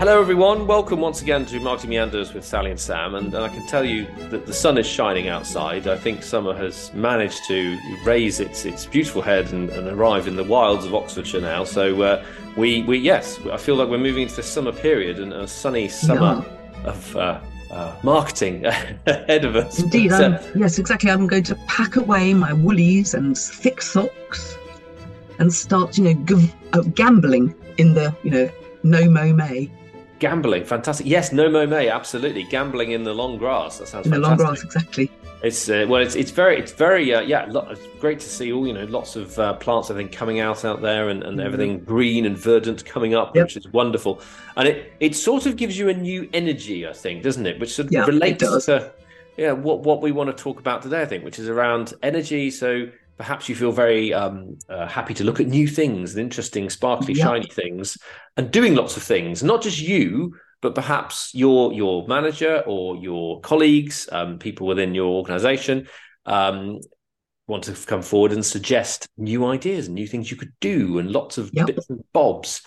Hello, everyone. Welcome once again to Marketing Meanders with Sally and Sam. And, and, I can tell you that the sun is shining outside. I think summer has managed to raise its its beautiful head and, and arrive in the wilds of Oxfordshire now. So uh, we we yes, I feel like we're moving into the summer period and a sunny summer yeah. of. Uh, uh, marketing ahead of us. Indeed, so, yes, exactly. I'm going to pack away my woolies and thick socks and start, you know, g- uh, gambling in the, you know, No Mow May. Gambling, fantastic. Yes, No Mow May, absolutely. Gambling in the long grass. That sounds in fantastic. the long grass, exactly. It's uh, well, it's it's very it's very uh, yeah. it's great to see all you know lots of uh, plants, think, coming out out there, and, and mm. everything green and verdant coming up, yep. which is wonderful. And it it sort of gives you a new energy, I think, doesn't it? Which sort of yeah, relates to yeah what what we want to talk about today, I think, which is around energy. So perhaps you feel very um, uh, happy to look at new things and interesting, sparkly, shiny things, and doing lots of things. Not just you, but perhaps your your manager or your colleagues, um, people within your organisation, um, want to come forward and suggest new ideas and new things you could do, and lots of yep. bits and bobs.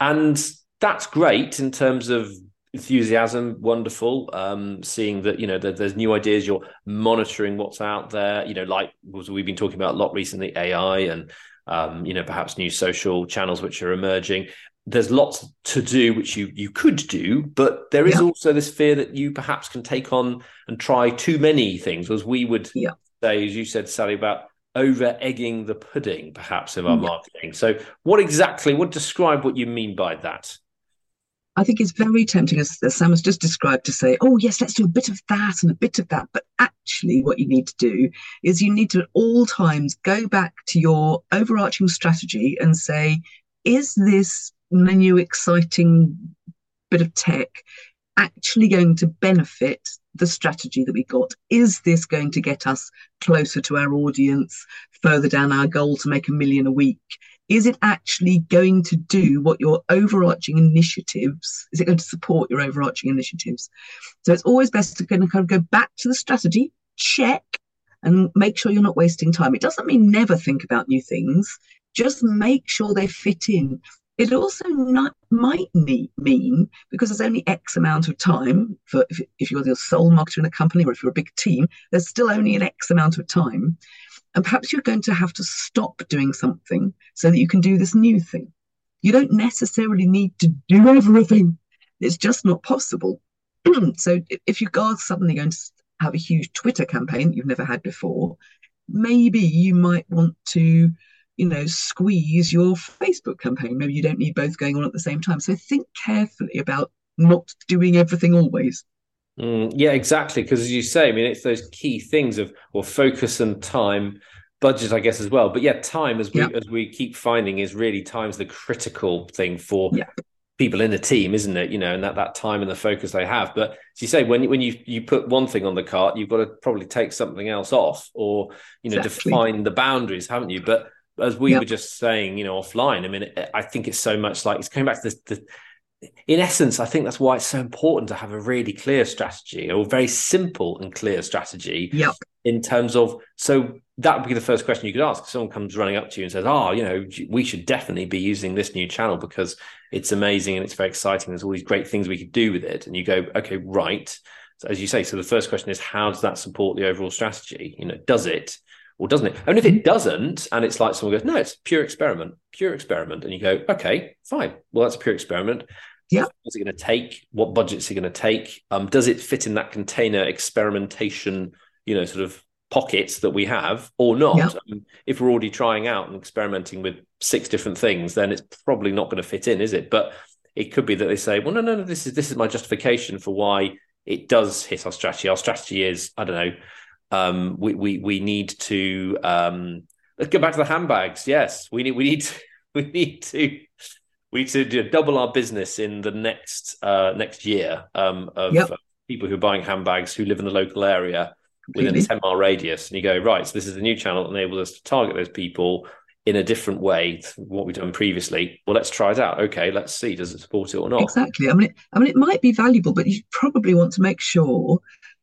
And that's great in terms of enthusiasm wonderful um seeing that you know that there's new ideas you're monitoring what's out there you know like we've been talking about a lot recently ai and um you know perhaps new social channels which are emerging there's lots to do which you you could do but there is yeah. also this fear that you perhaps can take on and try too many things as we would yeah. say as you said sally about over egging the pudding perhaps in our yeah. marketing so what exactly what describe what you mean by that I think it's very tempting, as, as, Sam has just described, to say, oh, yes, let's do a bit of that and a bit of that. But actually, what you need to do is you need to at all times go back to your overarching strategy and say, is this new exciting bit of tech actually going to benefit the strategy that we got? Is this going to get us closer to our audience, further down our goal to make a million a week? Is it actually going to do what your overarching initiatives is it going to support your overarching initiatives? So it's always best to kind of, go back to the strategy check and make sure you're not wasting time. It doesn't mean never think about new things. Just make sure they fit in. It also not, might mean because there's only X amount of time for if, if you're the sole marketer in a company or if you're a big team, there's still only an X amount of time and perhaps you're going to have to stop doing something so that you can do this new thing. You don't necessarily need to do everything. It's just not possible. so if you are suddenly going to have a huge Twitter campaign that you've never had before, maybe you might want to, you know, squeeze your Facebook campaign. Maybe you don't need both going on at the same time. So think carefully about not doing everything always. Mm, yeah, exactly. Because as you say, I mean, it's those key things of or focus and time, budget, I guess, as well. But yeah, time, as we yeah. as we keep finding, is really time's the critical thing for yeah. people in a team, isn't it? You know, and that that time and the focus they have. But as you say, when when you you put one thing on the cart, you've got to probably take something else off, or you know, exactly. define the boundaries, haven't you? But as we were just saying, you know, offline, I mean, I think it's so much like it's coming back to the in essence, I think that's why it's so important to have a really clear strategy or very simple and clear strategy. Yep. In terms of, so that would be the first question you could ask. If someone comes running up to you and says, "Oh, you know, we should definitely be using this new channel because it's amazing and it's very exciting. There's all these great things we could do with it." And you go, "Okay, right." So as you say, so the first question is, how does that support the overall strategy? You know, does it? Or doesn't it? And if it doesn't, and it's like someone goes, no, it's pure experiment, pure experiment, and you go, okay, fine, well, that's a pure experiment. Yeah. What's it going to take? What budget's it going to take? Um, does it fit in that container experimentation, you know, sort of pockets that we have or not? Yeah. Um, if we're already trying out and experimenting with six different things, then it's probably not going to fit in, is it? But it could be that they say, well, no, no, no, this is this is my justification for why it does hit our strategy. Our strategy is, I don't know, um, we we we need to um, let's go back to the handbags. Yes, we need we need to, we need to we need to double our business in the next uh, next year um, of yep. uh, people who are buying handbags who live in the local area within a 10 mile radius. And you go, right, so this is a new channel that enables us to target those people in a different way to what we've done previously. Well, let's try it out. Okay, let's see, does it support it or not? Exactly. I mean, it, I mean, it might be valuable, but you probably want to make sure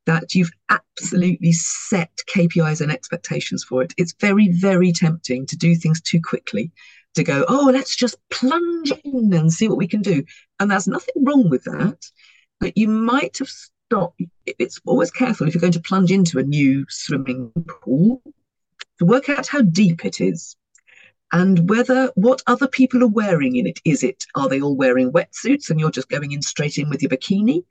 that you've absolutely set KPIs and expectations for it. It's very, very tempting to do things too quickly, to go, oh, let's just plunge in and see what we can do. And there's nothing wrong with that. But you might have stopped. It's always careful if you're going to plunge into a new swimming pool to work out how deep it is and whether what other people are wearing in it. Is it, are they all wearing wetsuits and you're just going in straight in with your bikini?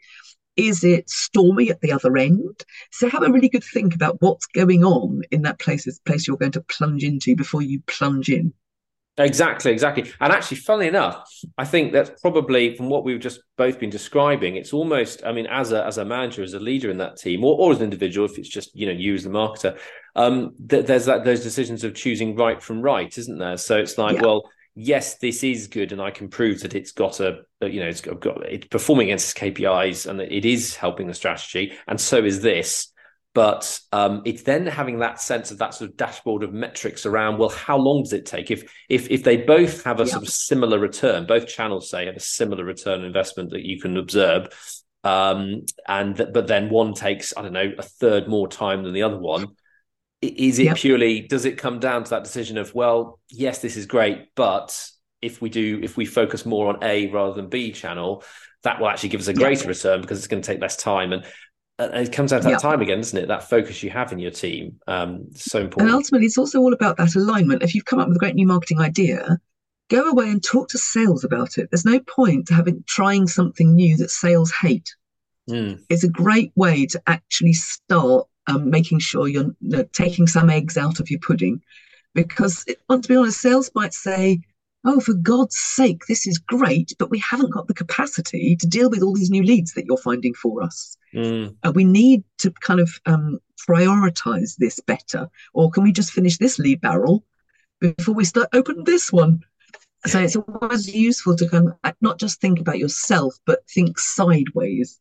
Is it stormy at the other end? So have a really good think about what's going on in that place, place you're going to plunge into before you plunge in. Exactly, exactly. And actually, funnily enough, I think that's probably from what we've just both been describing, it's almost, I mean, as a as a manager, as a leader in that team, or, or as an individual, if it's just, you know, you as the marketer, um, th- there's that those decisions of choosing right from right, isn't there? So it's like, yeah. well, yes, this is good, and I can prove that it's got a, you know, it's got it's performing against its KPIs, and it is helping the strategy, and so is this. But um, it's then having that sense of that sort of dashboard of metrics around. Well, how long does it take? If if if they both have a yeah. sort of similar return, both channels say have a similar return on investment that you can observe, um, and th- but then one takes I don't know a third more time than the other one is it yep. purely does it come down to that decision of well yes this is great but if we do if we focus more on a rather than b channel that will actually give us a greater yep. return because it's going to take less time. And, and it comes down to that time again doesn't it? That focus you have in your team um so important. and ultimately it's also all about that alignment. If you've come up with a great new marketing idea go away and talk to sales about it. There's no point to having trying something new that sales hate. Mm. it's a great way to actually start um, making sure you're you know, taking some eggs out of your pudding. Because, it, to be honest, sales might say, oh, for God's sake, this is great, but we haven't got the capacity to deal with all these new leads that you're finding for us. Mm. Uh, we need to kind of um, prioritize this better. Or can we just finish this lead barrel before we start open this one? So it's always useful to kind of not just think about yourself, but think sideways.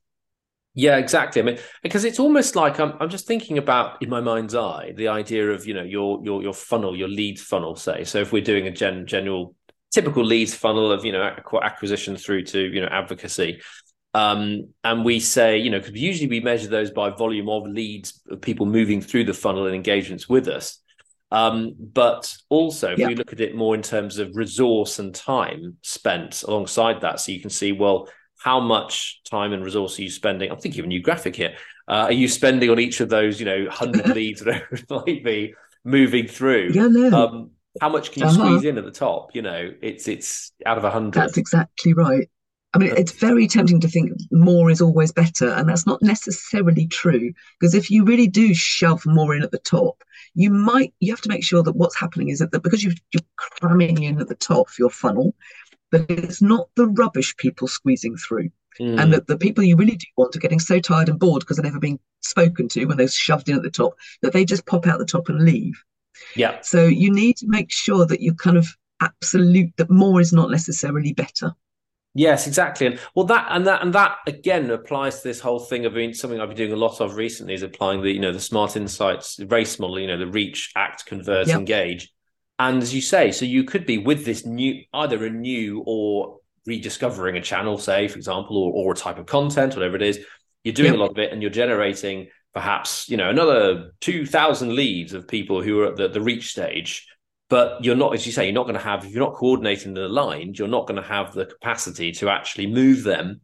Yeah, exactly. I mean, because it's almost like I'm, I'm just thinking about in my mind's eye the idea of you know your your your funnel, your leads funnel, say. So if we're doing a gen, general typical leads funnel of you know acquisition through to you know advocacy, um, and we say you know because usually we measure those by volume of leads of people moving through the funnel and engagements with us. Um, but also, if yeah. we look at it more in terms of resource and time spent alongside that, so you can see well how much time and resource are you spending? I'm thinking of a new graphic here. Uh, are you spending on each of those, you know, 100 leads, whatever it might be, moving through? Yeah, no. Um, how much can you uh-huh. squeeze in at the top? You know, it's it's out of a hundred. That's exactly right. I mean, it's very tempting to think more is always better, and that's not necessarily true. Because if you really do shove more in at the top, you might you have to make sure that what's happening is that, that because you are cramming in at the top of your funnel, but it's not the rubbish people squeezing through. Mm. And that the people you really do want are getting so tired and bored because they're never being spoken to when they're shoved in at the top that they just pop out the top and leave. Yeah. So you need to make sure that you kind of absolute that more is not necessarily better. Yes, exactly. And well that and that and that again applies to this whole thing of being something I've been doing a lot of recently is applying the, you know, the smart insights race model, you know, the reach, act, convert, yep. engage and as you say, so you could be with this new, either a new or rediscovering a channel, say, for example, or, or a type of content, whatever it is. You're doing yep. a lot of it and you're generating perhaps, you know, another 2,000 leads of people who are at the, the reach stage. But you're not, as you say, you're not going to have, if you're not coordinating and aligned, you're not going to have the capacity to actually move them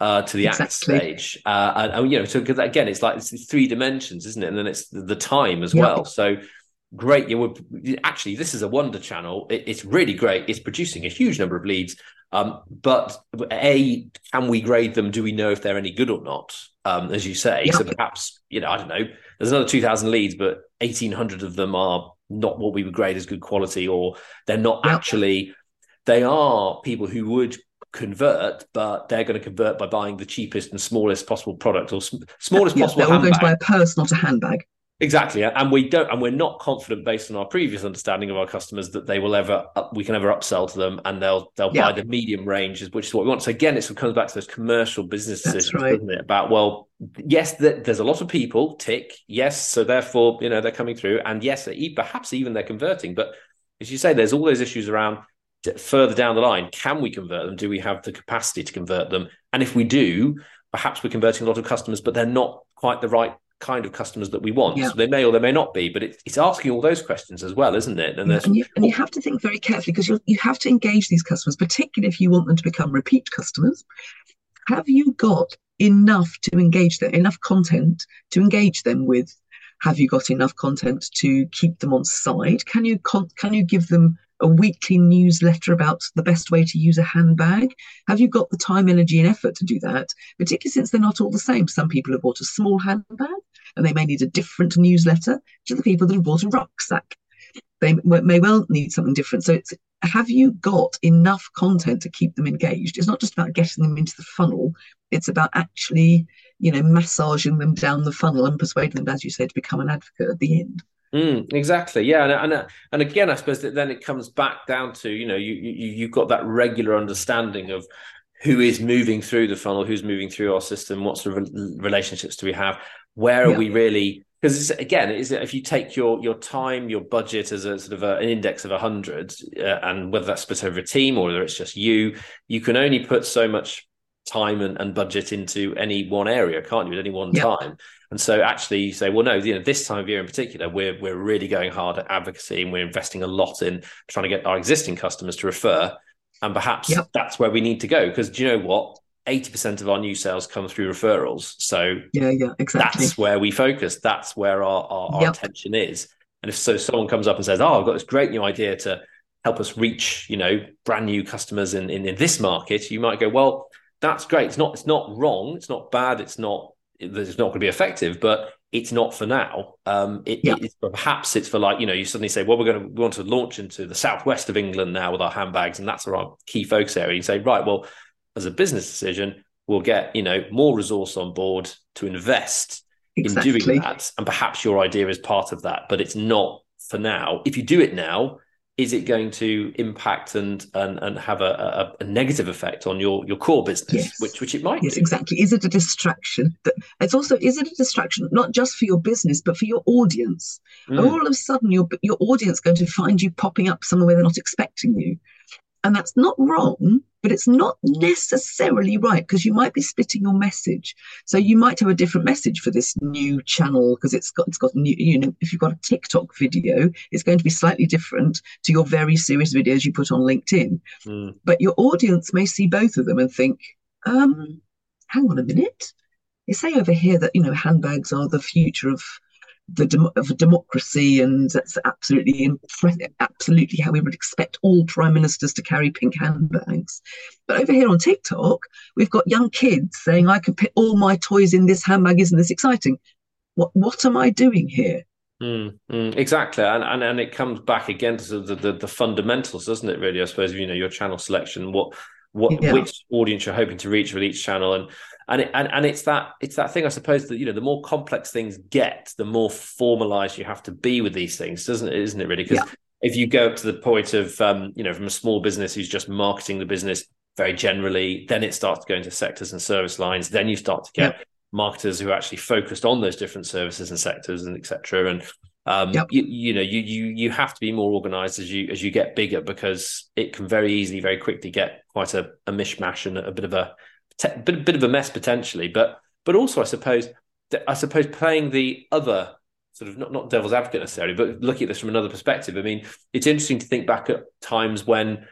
uh, to the exactly. act stage. Uh, and, and, you know, so again, it's like it's three dimensions, isn't it? And then it's the time as yep. well. So great. You would actually, this is a wonder channel. It, it's really great. It's producing a huge number of leads. Um, but a, can we grade them? Do we know if they're any good or not? Um, as you say, yeah. so perhaps you know, I don't know. There's another two thousand leads, but eighteen hundred of them are not what we would grade as good quality, or they're not yeah. actually. They are people who would convert, but they're going to convert by buying the cheapest and smallest possible product or sm- smallest yeah, possible. They're all going to buy a purse, not a handbag. Exactly, and we don't, and we're not confident based on our previous understanding of our customers that they will ever, we can ever upsell to them, and they'll they'll yeah. buy the medium ranges, which is what we want. So again, it comes back to those commercial business decisions, right. doesn't it? About well, yes, there's a lot of people tick, yes, so therefore you know they're coming through, and yes, perhaps even they're converting, but as you say, there's all those issues around further down the line. Can we convert them? Do we have the capacity to convert them? And if we do, perhaps we're converting a lot of customers, but they're not quite the right kind of customers that we want. Yeah. So they may or they may not be, but it, it's asking all those questions as well, isn't it? And, and, you, and you have to think very carefully because you you have to engage these customers, particularly if you want them to become repeat customers. Have you got enough to engage them, enough content to engage them with? Have you got enough content to keep them on side? Can you con- can you give them a weekly newsletter about the best way to use a handbag? Have you got the time, energy, and effort to do that? Particularly since they're not all the same. Some people have bought a small handbag and they may need a different newsletter to the people that have bought a rucksack. They may well need something different. So it's have you got enough content to keep them engaged? It's not just about getting them into the funnel. It's about actually, you know, massaging them down the funnel and persuading them, as you say, to become an advocate at the end. Mm, exactly. Yeah, and, and and again, I suppose that then it comes back down to you know you you you've got that regular understanding of who is moving through the funnel, who's moving through our system, what sort of relationships do we have, where are yeah. we really because again is if you take your your time your budget as a sort of a, an index of 100 uh, and whether that's split over a team or whether it's just you you can only put so much time and, and budget into any one area can't you at any one yeah. time and so actually you say well no you know this time of year in particular we're we're really going hard at advocacy and we're investing a lot in trying to get our existing customers to refer and perhaps yep. that's where we need to go because do you know what 80% of our new sales come through referrals. So yeah, yeah, exactly. That's where we focus. That's where our, our, our yep. attention is. And if so someone comes up and says, Oh, I've got this great new idea to help us reach, you know, brand new customers in, in, in this market, you might go, Well, that's great. It's not it's not wrong, it's not bad, it's not it's not going to be effective, but it's not for now. Um, it, yeah. it's perhaps it's for like you know you suddenly say, well, we're going to we want to launch into the southwest of England now with our handbags, and that's our key focus area. You say, right, well, as a business decision, we'll get you know more resource on board to invest exactly. in doing that, and perhaps your idea is part of that, but it's not for now. If you do it now, is it going to impact and and, and have a, a, a negative effect on your your core business yes. which which it might yes exactly. Is it a distraction? That it's also is it a distraction not just for your business but for your audience? Mm. all of a sudden your your audience going to find you popping up somewhere where they're not expecting you and that's not wrong but it's not necessarily right because you might be splitting your message. So you might have a different message for this new channel because it's got it's got new, you know, if you've got a TikTok video, it's going to be slightly different to your very serious videos you put on LinkedIn. Mm. But your audience may see both of them and think, um, hang on a minute. They say over here that you know handbags are the future of the of democracy, and that's absolutely impressive, absolutely how we would expect all prime ministers to carry pink handbags. But over here on TikTok, we've got young kids saying, "I can put all my toys in this handbag. Isn't this exciting? What what am I doing here?" Mm, mm, exactly, and, and and it comes back again to the, the, the fundamentals, doesn't it? Really, I suppose you know your channel selection, what what yeah. which audience you're hoping to reach with each channel, and and it, and and it's that it's that thing I suppose that you know the more complex things get, the more formalized you have to be with these things, doesn't it? Isn't it really? Because yeah. if you go up to the point of um, you know from a small business who's just marketing the business very generally, then it starts to go into sectors and service lines. Then you start to get yeah. marketers who are actually focused on those different services and sectors and etc. And um, yep. you, you know you you you have to be more organized as you as you get bigger because it can very easily very quickly get quite a, a mishmash and a bit of a te- bit, bit of a mess potentially, but but also I suppose I suppose playing the other sort of not not devil's advocate necessarily, but looking at this from another perspective. I mean, it's interesting to think back at times when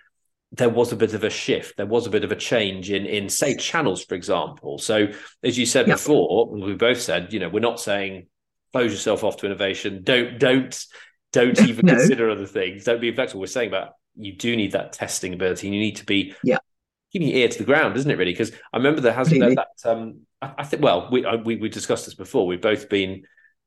there was a bit of a shift, there was a bit of a change in in say channels, for example. So as you said before, we both said, you know, we're not saying close yourself off to innovation. Don't don't don't even no. consider other things. Don't be inflexible. We're saying about you do need that testing ability. And you need to be yeah keeping your ear to the ground, isn't it? Really, because I remember there has been that. Um, I, I, think. Well, we, I, we we discussed this before. We've both been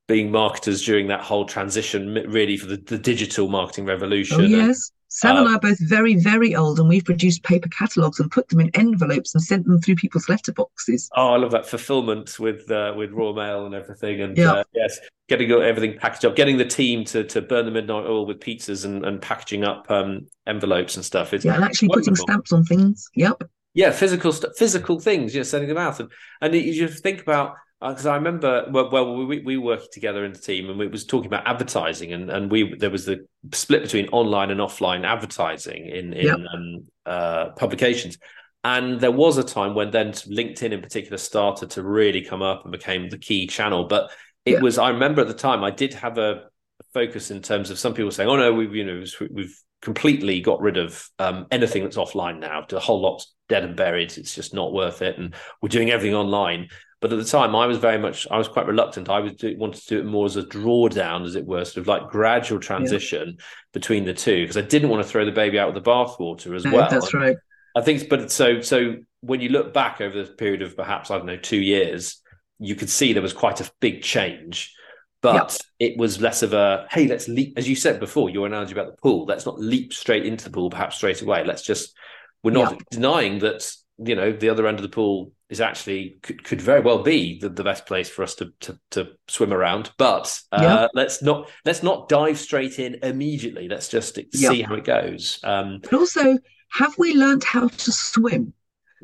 being marketers during that whole transition, really for the, the digital marketing revolution. Oh, yes. Sam and I are both very, very old, and we've produced paper catalogues and put them in envelopes and sent them through people's letterboxes. Oh, I love that fulfillment with uh, with Royal Mail and everything, and yeah. uh, yes, getting everything packaged up, getting the team to to burn the midnight oil with pizzas and, and packaging up um, envelopes and stuff. It's yeah, and actually wonderful. putting stamps on things. Yep. Yeah, physical st- physical things. Yeah, sending them out, and and you just think about because uh, I remember well, well we, we were working together in the team and we was talking about advertising and, and we there was the split between online and offline advertising in in um, uh, publications And there was a time when then LinkedIn in particular started to really come up and became the key channel. But it yeah. was, I remember at the time, I did have a focus in terms of some people saying, "Oh no, we've you know we've completely got rid of um, anything that's offline now. The whole lot's dead and buried. It's just not worth it, and we're doing everything online." But at the time, I was very much, I was quite reluctant. I was do, wanted to do it more as a drawdown, as it were, sort of like gradual transition yeah. between the two, because I didn't want to throw the baby out with the bathwater as well. That's right. I think, but so so when you look back over the period of perhaps I don't know two years, you could see there was quite a big change but yep. it was less of a hey let's leap as you said before your analogy about the pool let's not leap straight into the pool perhaps straight away let's just we're not yep. denying that you know the other end of the pool is actually could, could very well be the, the best place for us to to, to swim around but uh, yep. let's not let's not dive straight in immediately let's just see how it goes um, but also have we learned how to swim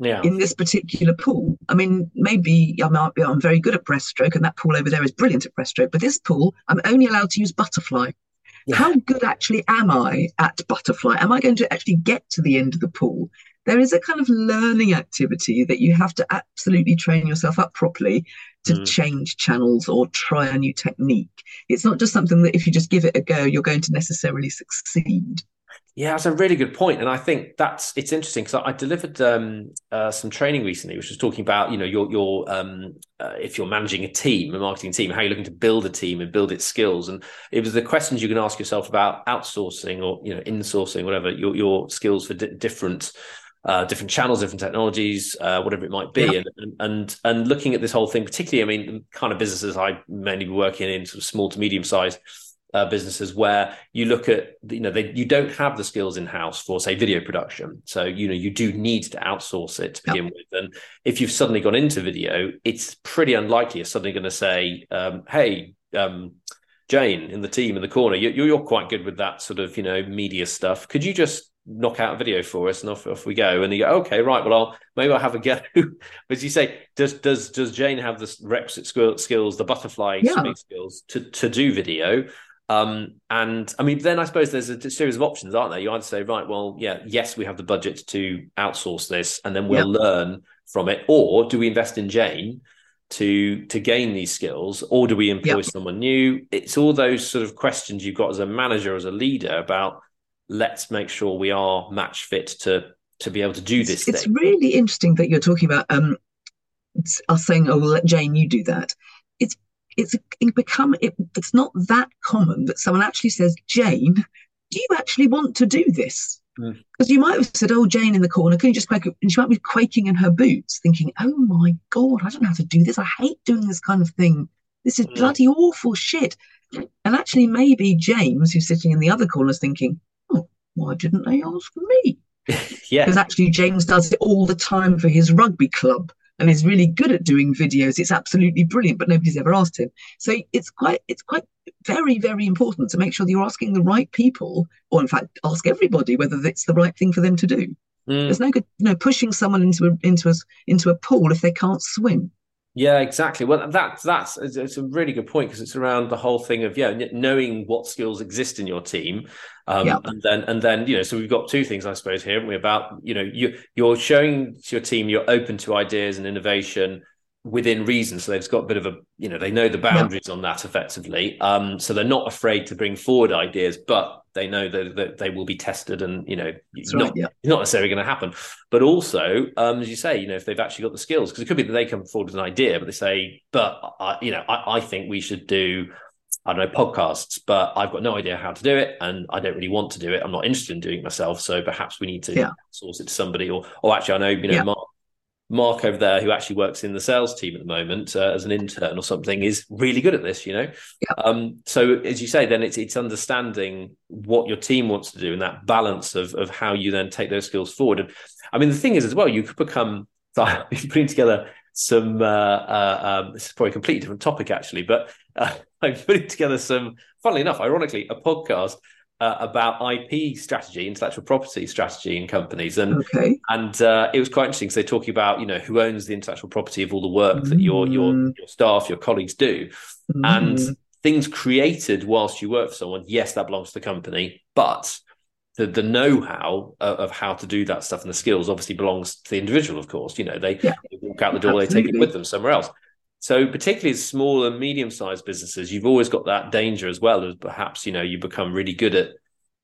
yeah. in this particular pool. I mean, maybe I might be, I'm very good at breaststroke, and that pool over there is brilliant at breaststroke. But this pool, I'm only allowed to use butterfly. Yeah. How good actually am I at butterfly? Am I going to actually get to the end of the pool? There is a kind of learning activity that you have to absolutely train yourself up properly to mm. change channels or try a new technique. It's not just something that if you just give it a go, you're going to necessarily succeed. Yeah, that's a really good point, and I think that's it's interesting because I, I, delivered um, uh, some training recently, which was talking about you know your your um, uh, if you're managing a team, a marketing team, how you're looking to build a team and build its skills, and it was the questions you can ask yourself about outsourcing or you know insourcing, whatever your your skills for di- different uh, different channels, different technologies, uh, whatever it might be, yeah. and, and and looking at this whole thing, particularly, I mean, kind of businesses I mainly be working in, sort of small to medium sized uh, businesses where you look at you know they, you don't have the skills in house for say video production. So you know you do need to outsource it to begin yep. with. And if you've suddenly gone into video it's pretty unlikely you're suddenly going to say um, hey um, jane in the team in the corner you, you're quite good with that sort of you know media stuff. Could you just knock out a video for us and off, off we go? And you go okay right. Well I'll maybe I'll have a go. As you say does does does Jane have the requisite skills the butterfly yeah. skills to to do video um, and I mean, then I suppose there's a series of options, aren't there? You either say, right, well, yeah, yes, we have the budget to outsource this, and then we'll learn from it, or do we invest in Jane to to gain these skills, or do we employ someone new? It's all those sort of questions you've got as a manager, as a leader, about let's make sure we are match fit to to be able to do this. It's, it's really interesting that you're talking about um, us saying, "Oh, well, let Jane you do that." It's become it, it's not that common that someone actually says, Jane, do you actually want to do this? Because mm. you might have said, "Oh, Jane in the corner, can you just quake?" And she might be quaking in her boots, thinking, "Oh my god, I don't know how to do this. I hate doing this kind of thing. This is mm. bloody awful shit." And actually, maybe James, who's sitting in the other corner, is thinking, "Oh, why didn't they ask me?" yeah, because actually, James does it all the time for his rugby club and is really good at doing videos. It's absolutely brilliant, but nobody's ever asked him. So it's quite it's quite very very important to make sure that you're asking the right people, or in fact, ask everybody whether it's the right thing for them to do. Mm. There's no good, you know, pushing someone into a into a into a pool if they can't swim. Yeah, exactly. Well, that's that's it's a really good point because it's around the whole thing of yeah, knowing what skills exist in your team, um, yep. and then and then you know, so we've got two things I suppose here, we? About you know, you you're showing to your team you're open to ideas and innovation, within reason. So they've got a bit of a, you know, they know the boundaries yeah. on that effectively. Um, so they're not afraid to bring forward ideas, but they know that, that they will be tested and, you know, That's not, right, yeah. not necessarily going to happen. But also, um, as you say, you know, if they've actually got the skills, because it could be that they come forward with an idea, but they say, but, I, you know, I, I think we should do, I don't know, podcasts, but I've got no idea how to do it and I don't really want to do it. I'm not interested in doing it myself. So perhaps we need to yeah. source it to somebody or, or actually I know, you know, yeah. Mark Mark over there, who actually works in the sales team at the moment uh, as an intern or something, is really good at this. You know, yeah. um, so as you say, then it's it's understanding what your team wants to do and that balance of of how you then take those skills forward. And I mean, the thing is as well, you could become putting together some. Uh, uh, um, this is probably a completely different topic actually, but uh, I'm putting together some. Funnily enough, ironically, a podcast uh, about IP strategy, intellectual property strategy in companies, and okay. and uh, it was quite interesting. So they're talking about you know who owns the intellectual property of all the work mm. that your your mm. your staff, your colleagues do, mm. and things created whilst you work for someone. Yes, that belongs to the company, but the the know-how of, of, how to do that stuff and the skills obviously belongs to the individual of course you know they, yeah. they walk out the door Absolutely. they take it with them somewhere else so particularly as small and medium-sized businesses you've always got that danger as well as perhaps you know you become really good at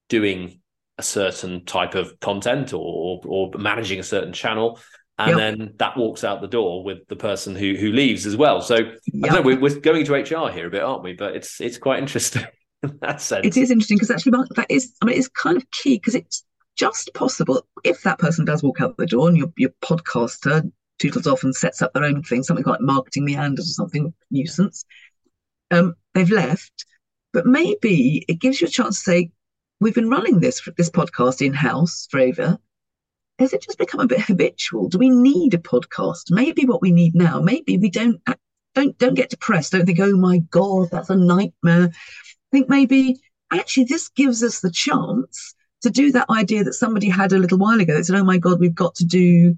doing a certain type of content or or, managing a certain channel and yep. then that walks out the door with the person who who leaves as well so yep. i don't know we're, we're going to hr here a bit aren't we but it's it's quite interesting in that sense. It is interesting because actually, Mark, that is, I mean, it's kind of key because it's just possible if that person does walk out the door and your, your podcaster tootles off and sets up their own thing, something like marketing meanders or something nuisance. Um, they've left, but maybe it gives you a chance to say, "We've been running this this podcast in house for Ava. Has it just become a bit habitual? Do we need a podcast? Maybe what we need now. Maybe we don't don't don't get depressed. Don't think, oh my god, that's a nightmare think maybe actually this gives us the chance to do that idea that somebody had a little while ago that said, oh my God, we've got to do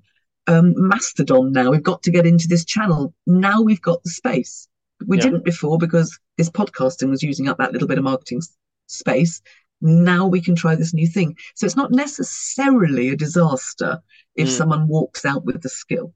um, Mastodon now. We've got to get into this channel. Now we've got the space. We yeah. didn't before because this podcasting was using up that little bit of marketing space. Now we can try this new thing. So it's not necessarily a disaster if mm. someone walks out with the skill.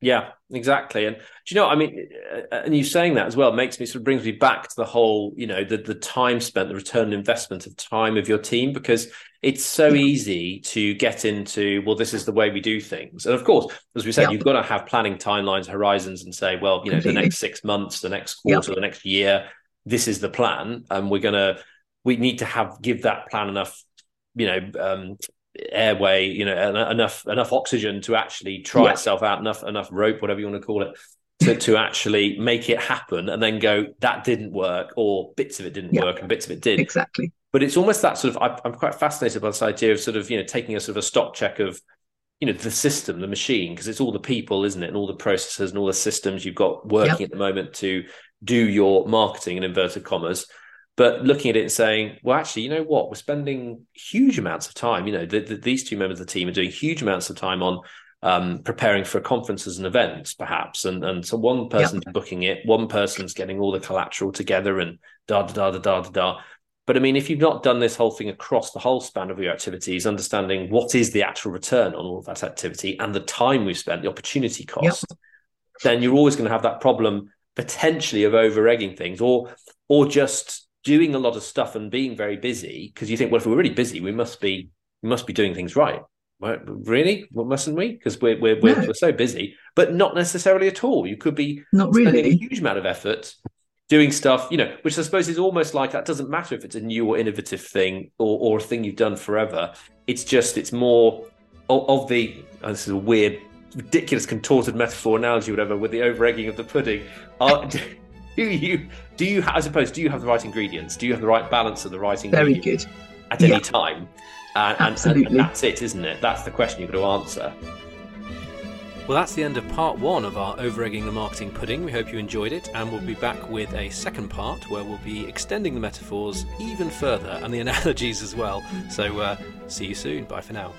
Yeah, exactly. And do you know? I mean, uh, and you saying that as well makes me sort of brings me back to the whole, you know, the the time spent, the return investment of time of your team, because it's so easy to get into. Well, this is the way we do things, and of course, as we said, yep. you've got to have planning timelines, horizons, and say, well, you know, Completely. the next six months, the next quarter, yep. the next year, this is the plan, and we're gonna we need to have give that plan enough, you know, um, airway, you know, enough enough oxygen to actually try yeah. itself out, enough enough rope, whatever you want to call it, to, to actually make it happen, and then go that didn't work, or bits of it didn't yeah. work, and bits of it did exactly. But it's almost that sort of. I, I'm quite fascinated by this idea of sort of you know taking a sort of a stock check of you know the system the machine because it's all the people isn't it and all the processes and all the systems you've got working yep. at the moment to do your marketing in inverted commas but looking at it and saying, well, actually, you know what? We're spending huge amounts of time. You know, the, the, these two members of the team are doing huge amounts of time on um, preparing for conferences and events, perhaps. And and so one person's yep. booking it, one person's getting all the collateral together, and da da da da da da. But I mean, if you've not done this whole thing across the whole span of your activities, understanding what is the actual return on all of that activity and the time we've spent, the opportunity cost, yep. then you're always going to have that problem potentially of over egging things, or or just doing a lot of stuff and being very busy because you think, well, if we're really busy, we must be we must be doing things right. Right? Really? Well, mustn't we? Because we're we're, we're, we're so busy, but not necessarily at all. You could be not really a huge amount of effort doing stuff, you know, which I suppose is almost like that doesn't matter if it's a new or innovative thing or, or a thing you've done forever. It's just it's more of, of the oh, this is a weird, ridiculous, contorted metaphor analogy, whatever, with the over egging of the pudding. Are, do you do you I suppose do you have the right ingredients? Do you have the right balance of the right ingredients? Very good. At any time. Uh, and, Absolutely. And, and that's it, isn't it? That's the question you've got to answer. Well, that's the end of part one of our over egging the marketing pudding. We hope you enjoyed it, and we'll be back with a second part where we'll be extending the metaphors even further and the analogies as well. So, uh, see you soon. Bye for now.